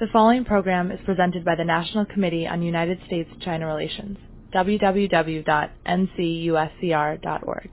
The following program is presented by the National Committee on United States-China Relations, www.ncuscr.org.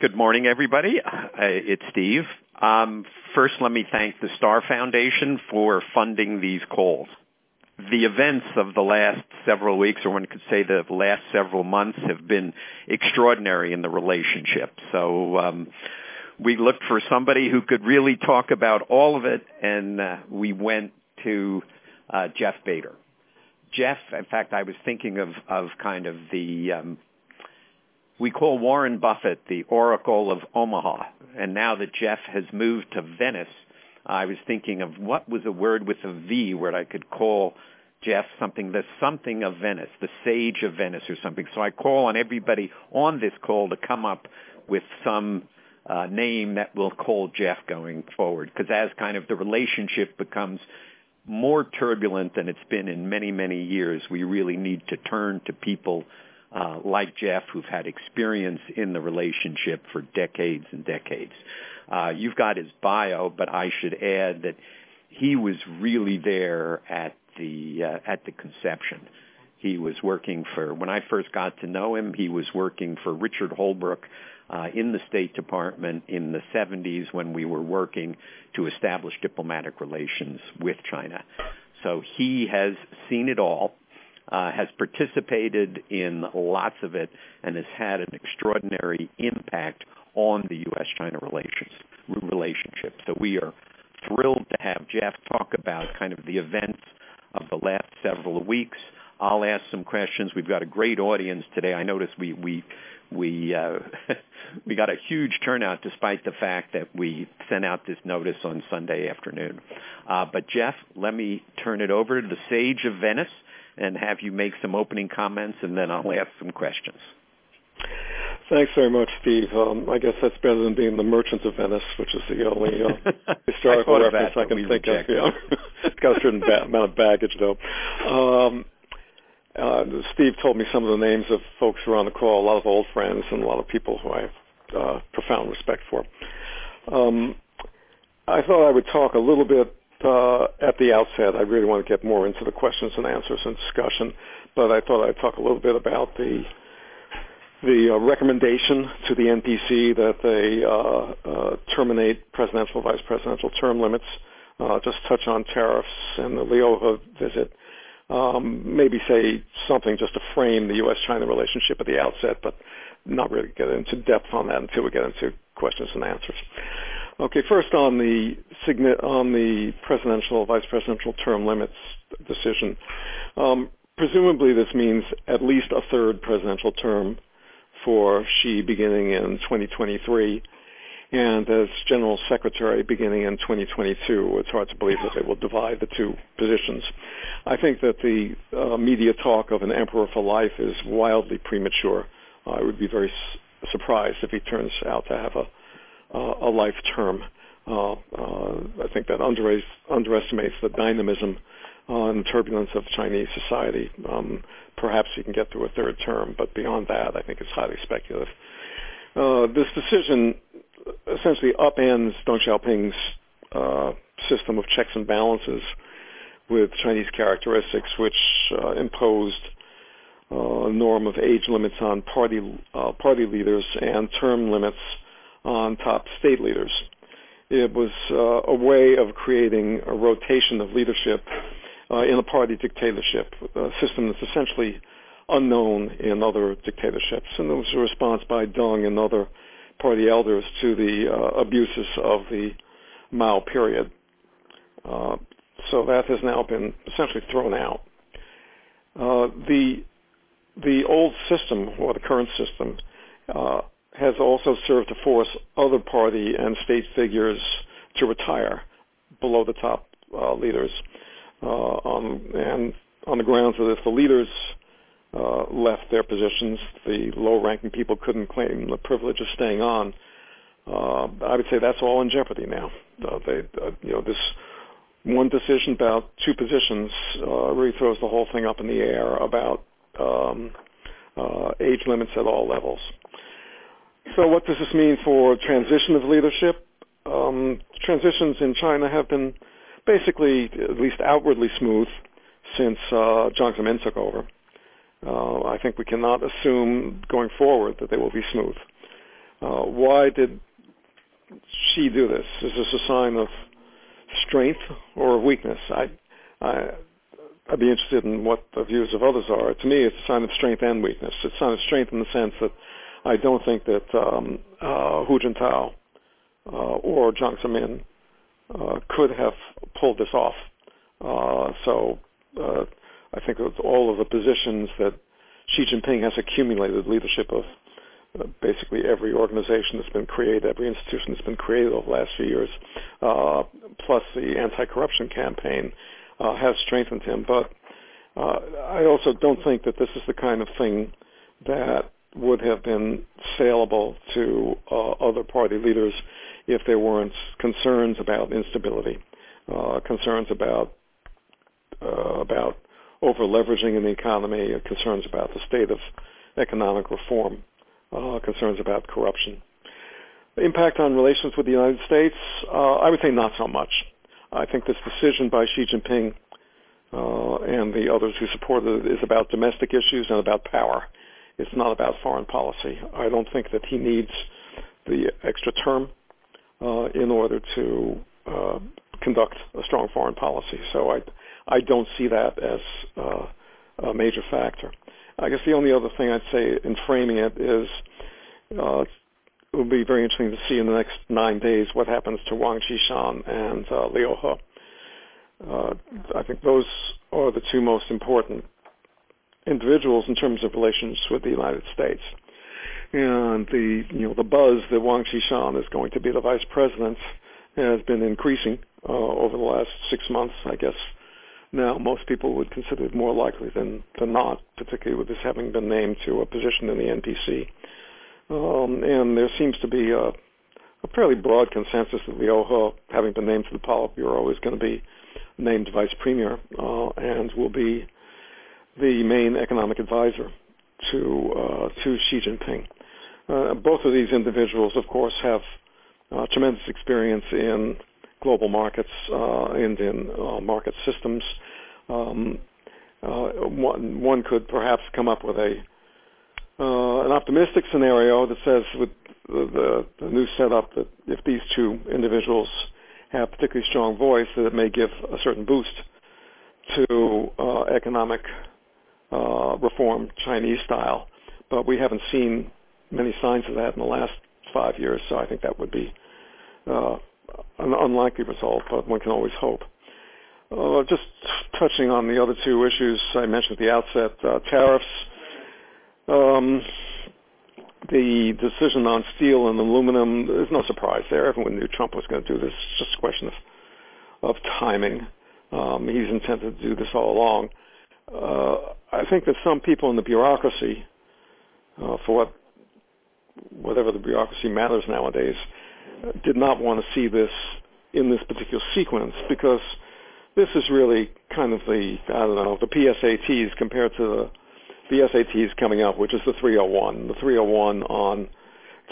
Good morning, everybody. Uh, it's Steve. Um, first, let me thank the Starr Foundation for funding these calls. The events of the last several weeks, or one could say the last several months, have been extraordinary in the relationship. So, um, we looked for somebody who could really talk about all of it, and uh, we went to uh, Jeff Bader. Jeff, in fact, I was thinking of of kind of the um, we call Warren Buffett the Oracle of Omaha, and now that Jeff has moved to Venice, I was thinking of what was a word with a V where I could call Jeff something the something of Venice, the sage of Venice or something. So I call on everybody on this call to come up with some name that we'll call Jeff going forward. Because as kind of the relationship becomes more turbulent than it's been in many, many years, we really need to turn to people uh, like Jeff who've had experience in the relationship for decades and decades. Uh, you've got his bio, but I should add that he was really there at the uh, at the conception. He was working for when I first got to know him. He was working for Richard Holbrooke uh, in the State Department in the 70s when we were working to establish diplomatic relations with China. So he has seen it all, uh, has participated in lots of it, and has had an extraordinary impact on the U.S.-China relations relationship. So we are thrilled to have Jeff talk about kind of the events of the last several weeks. I'll ask some questions. We've got a great audience today. I noticed we we we uh, we got a huge turnout despite the fact that we sent out this notice on Sunday afternoon. Uh, but Jeff, let me turn it over to the Sage of Venice and have you make some opening comments, and then I'll ask some questions. Thanks very much, Steve. Um, I guess that's better than being the Merchants of Venice, which is the only uh, historical I reference that, I can think of. Yeah. it's got a certain ba- amount of baggage, though. Um, uh, Steve told me some of the names of folks who are on the call, a lot of old friends and a lot of people who I have uh, profound respect for. Um, I thought I would talk a little bit uh, at the outset. I really want to get more into the questions and answers and discussion, but I thought I'd talk a little bit about the the uh, recommendation to the NPC that they uh, uh, terminate presidential, vice presidential term limits. Uh, just touch on tariffs and the Liu He visit um, maybe say something just to frame the U.S.-China relationship at the outset, but not really get into depth on that until we get into questions and answers. Okay, first on the on the presidential, vice presidential term limits decision. Um, presumably, this means at least a third presidential term for Xi beginning in 2023 and as General Secretary beginning in 2022. It's hard to believe that they will divide the two positions. I think that the uh, media talk of an emperor for life is wildly premature. Uh, I would be very s- surprised if he turns out to have a, uh, a life term. Uh, uh, I think that under- underestimates the dynamism uh, and turbulence of Chinese society. Um, perhaps he can get through a third term, but beyond that, I think it's highly speculative. Uh, this decision essentially upends Deng Xiaoping's uh, system of checks and balances with Chinese characteristics, which uh, imposed uh, a norm of age limits on party uh, party leaders and term limits on top state leaders. It was uh, a way of creating a rotation of leadership in a party dictatorship, a system that's essentially unknown in other dictatorships. And it was a response by Deng and other party elders to the uh, abuses of the Mao period. Uh, so that has now been essentially thrown out. Uh, the the old system or the current system uh, has also served to force other party and state figures to retire below the top uh, leaders, uh, on, and on the grounds that if the leaders uh, left their positions. The low-ranking people couldn't claim the privilege of staying on. Uh, I would say that's all in jeopardy now. Uh, they, uh, you know, this one decision about two positions uh, really throws the whole thing up in the air about um, age limits at all levels. So, what does this mean for transition of leadership? Um, transitions in China have been basically at least outwardly smooth since Jiang Zemin took over. Uh, I think we cannot assume going forward that they will be smooth. Uh, why did Xi do this? Is this a sign of strength or of weakness? I, I, I'd be interested in what the views of others are. To me, it's a sign of strength and weakness. It's a sign of strength in the sense that I don't think that um, uh, Hu Jintao uh, or Jiang Zemin uh, could have pulled this off. Uh, so uh, I think of all of the positions that Xi Jinping has accumulated leadership of uh, basically every organization that's been created, every institution that's been created over the last few years, uh, plus the anti-corruption campaign uh, has strengthened him. But uh, I also don't think that this is the kind of thing that would have been saleable to uh, other party leaders if there weren't concerns about instability, concerns about about over leveraging in the economy, concerns about the state of economic reform, uh, concerns about corruption. The impact on relations with the United States, uh, I would say not so much. I think this decision by Xi Jinping uh, and the others who supported it is about domestic issues and about power. It's not about foreign policy. I don't think that he needs the extra term uh, in order to uh, conduct a strong foreign policy. So I, I don't see that as uh, a major factor. I guess the only other thing I'd say in framing it is uh, it will be very interesting to see in the next nine days what happens to Wang Qishan and uh, Liu He. Uh, I think those are the two most important individuals in terms of relations with the United States. And the you know the buzz that Wang Qishan is going to be the vice president has been increasing uh, over the last six months. I guess now most people would consider it more likely than than not, particularly with this having been named to a position in the NPC. Um, and there seems to be a, a fairly broad consensus that He, having been named to the Politburo, is going to be named vice premier uh, and will be the main economic advisor to uh, to Xi Jinping. Uh, both of these individuals, of course, have uh, tremendous experience in global markets uh, and in uh, market systems. Um, one, one could perhaps come up with a an optimistic scenario that says with the, the, the new setup that if these two individuals have particularly strong voice, that it may give a certain boost to uh, economic uh, reform, Chinese style. But we haven't seen many signs of that in the last five years, so I think that would be uh, an unlikely result, but one can always hope. Uh, just touching on the other two issues I mentioned at the outset, uh, tariffs. Um, the decision on steel and aluminum, there's no surprise there. Everyone knew Trump was going to do this. It's just a question of, of timing. Um, he's intended to do this all along. Uh, I think that some people in the bureaucracy, uh, for what, whatever the bureaucracy matters nowadays, did not want to see this in this particular sequence because this is really kind of the, I don't know, the PSATs compared to the the SATs coming up, which is the 301, the 301 on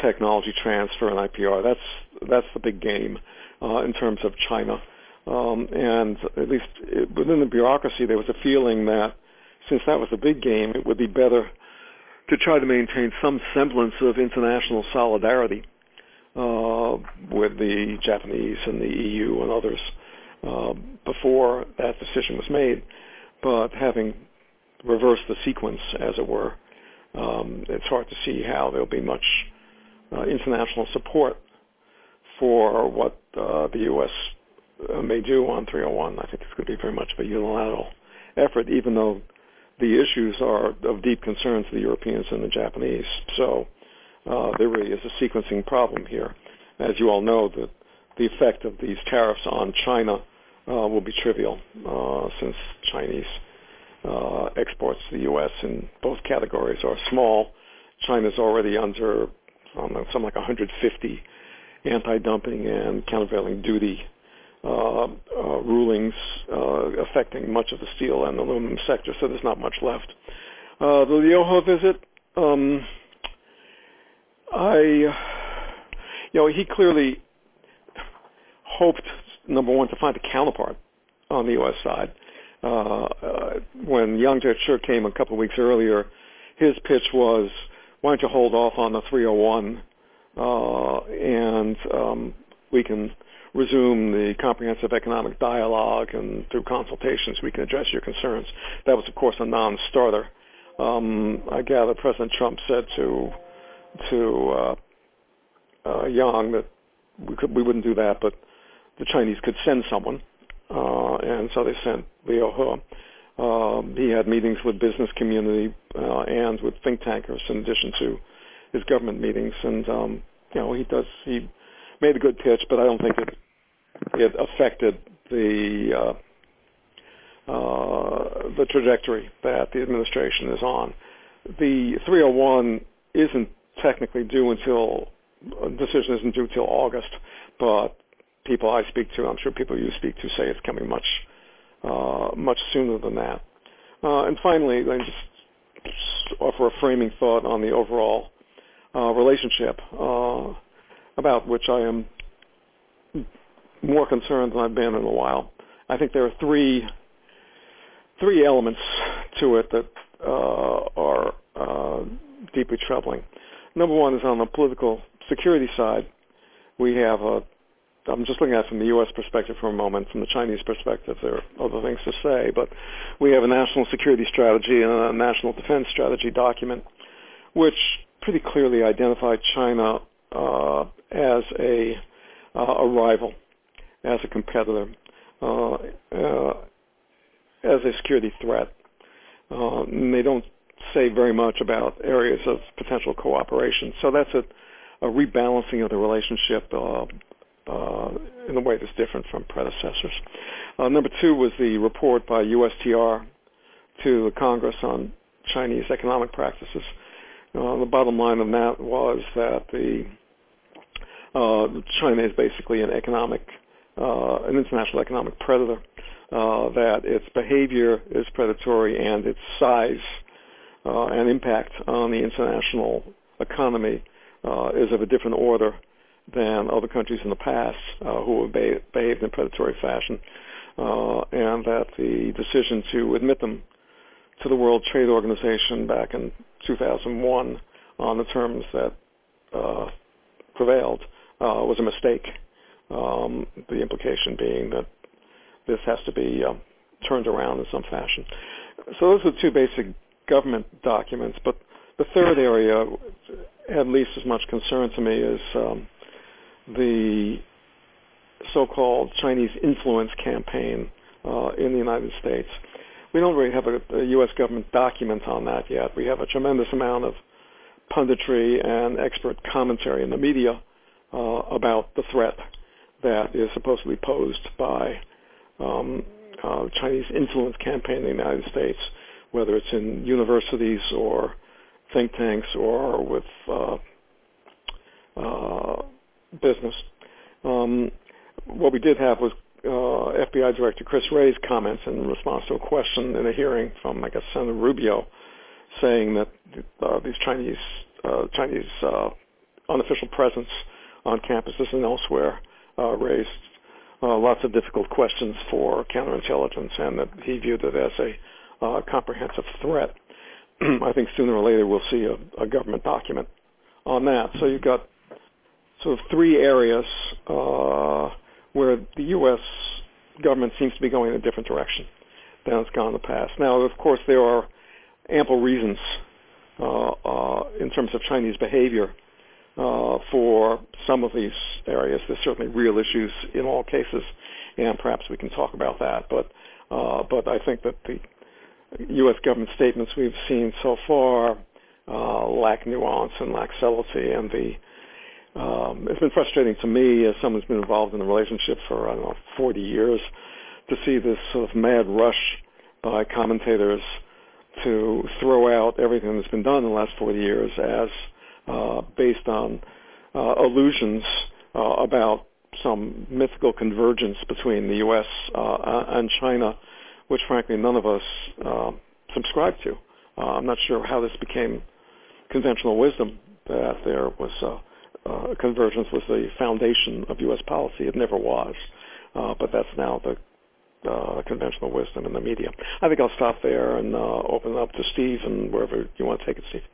technology transfer and IPR. That's that's the big game uh, in terms of China. Um, and at least it, within the bureaucracy, there was a feeling that since that was the big game, it would be better to try to maintain some semblance of international solidarity uh, with the Japanese and the EU and others uh, before that decision was made. But having reversed the sequence, as it were. Um, it's hard to see how there'll be much uh, international support for what uh, the U.S. Uh, may do on 301. I think it's going to be very much of a unilateral effort, even though the issues are of deep concern to the Europeans and the Japanese. So uh, there really is a sequencing problem here. As you all know, the, the effect of these tariffs on China uh, will be trivial uh, since Chinese uh, exports to the U.S. in both categories are small. China's already under um, like 150 anti-dumping and countervailing duty uh, uh, rulings uh, affecting much of the steel and aluminum sector, so there's not much left. Uh, the Liu visit, um, I, you know, he clearly hoped number one, to find a counterpart on the U.S. side. Uh, uh, when Yang Jiechi came a couple of weeks earlier, his pitch was, why don't you hold off on the 301 uh, and um, we can resume the comprehensive economic dialogue and through consultations we can address your concerns. That was, of course, a non-starter. Um, I gather President Trump said to to uh, uh, Yang that we could we wouldn't do that, but the Chinese could send someone, uh, and so they sent Liu He. Um, he had meetings with business community uh, and with think tankers in addition to his government meetings, and um, you know he does he made a good pitch, but I don't think it it affected the uh, uh, the trajectory that the administration is on. The 301 isn't technically due until a decision isn't due until August, but people I speak to, I'm sure people you speak to, say it's coming much uh, much sooner than that. Uh, and finally, me just offer a framing thought on the overall uh, relationship, uh, about which I am more concerned than I've been in a while. I think there are three three elements to it that uh, are uh, deeply troubling. Number one is on the political security side. We have a I'm just looking at it from the U.S. perspective for a moment. From the Chinese perspective, there are other things to say, but we have a national security strategy and a national defense strategy document, which pretty clearly identified China uh, as a uh, a rival, as a competitor, uh, uh as a security threat. Uh, they don't say very much about areas of potential cooperation. So that's a, a rebalancing of the relationship uh, uh, in a way that's different from predecessors. Uh, number two was the report by USTR to the Congress on Chinese economic practices. Uh, the bottom line of that was that the uh, China is basically an economic, uh, an international economic predator. That its behavior is predatory and its size and impact on the international economy is of a different order than other countries in the past uh, who have be- behaved in predatory fashion, uh, and that the decision to admit them to the World Trade Organization back in 2001 on the terms that uh, prevailed uh, was a mistake. Um, the implication being that this has to be uh, turned around in some fashion. So those are two basic government documents. But the third area, at least as much concern to me, is um, the so-called Chinese influence campaign uh, in the United States. We don't really have a, a, U.S. government document on that yet. We have a tremendous amount of punditry and expert commentary in the media uh, about the threat that is supposedly posed by um, uh, Chinese influence campaign in the United States, whether it's in universities or think tanks or with uh, uh business. Um, what we did have was uh, FBI Director Chris Wray's comments in response to a question in a hearing from, I guess, Senator Rubio, saying that uh, these Chinese uh, Chinese uh, unofficial presence on campuses and elsewhere raised lots of difficult questions for counterintelligence, and that he viewed it as a comprehensive threat. I think sooner or later we'll see a, a government document on that. So you've got sort of three areas uh, where the U.S. government seems to be going in a different direction than it's gone in the past. Now, of course, there are ample reasons uh, uh, in terms of Chinese behavior uh, for some of these areas. There's certainly real issues in all cases, and perhaps we can talk about that. But uh, but I think that the U.S. government statements we've seen so far uh, lack nuance and lack subtlety, and the um, it's been frustrating to me as someone who's been involved in the relationship for I don't know 40 years to see this sort of mad rush by commentators to throw out everything that's been done in the last 40 years as uh, based on uh, illusions uh, about some mythical convergence between the U.S. Uh, and China, which frankly none of us uh, subscribe to. Uh, I'm not sure how this became conventional wisdom that there was uh, convergence was the foundation of U.S. policy. It never was. uh, but that's now the uh, conventional wisdom in the media. I think I'll stop there and uh, open it up to Steve and wherever you want to take it, Steve.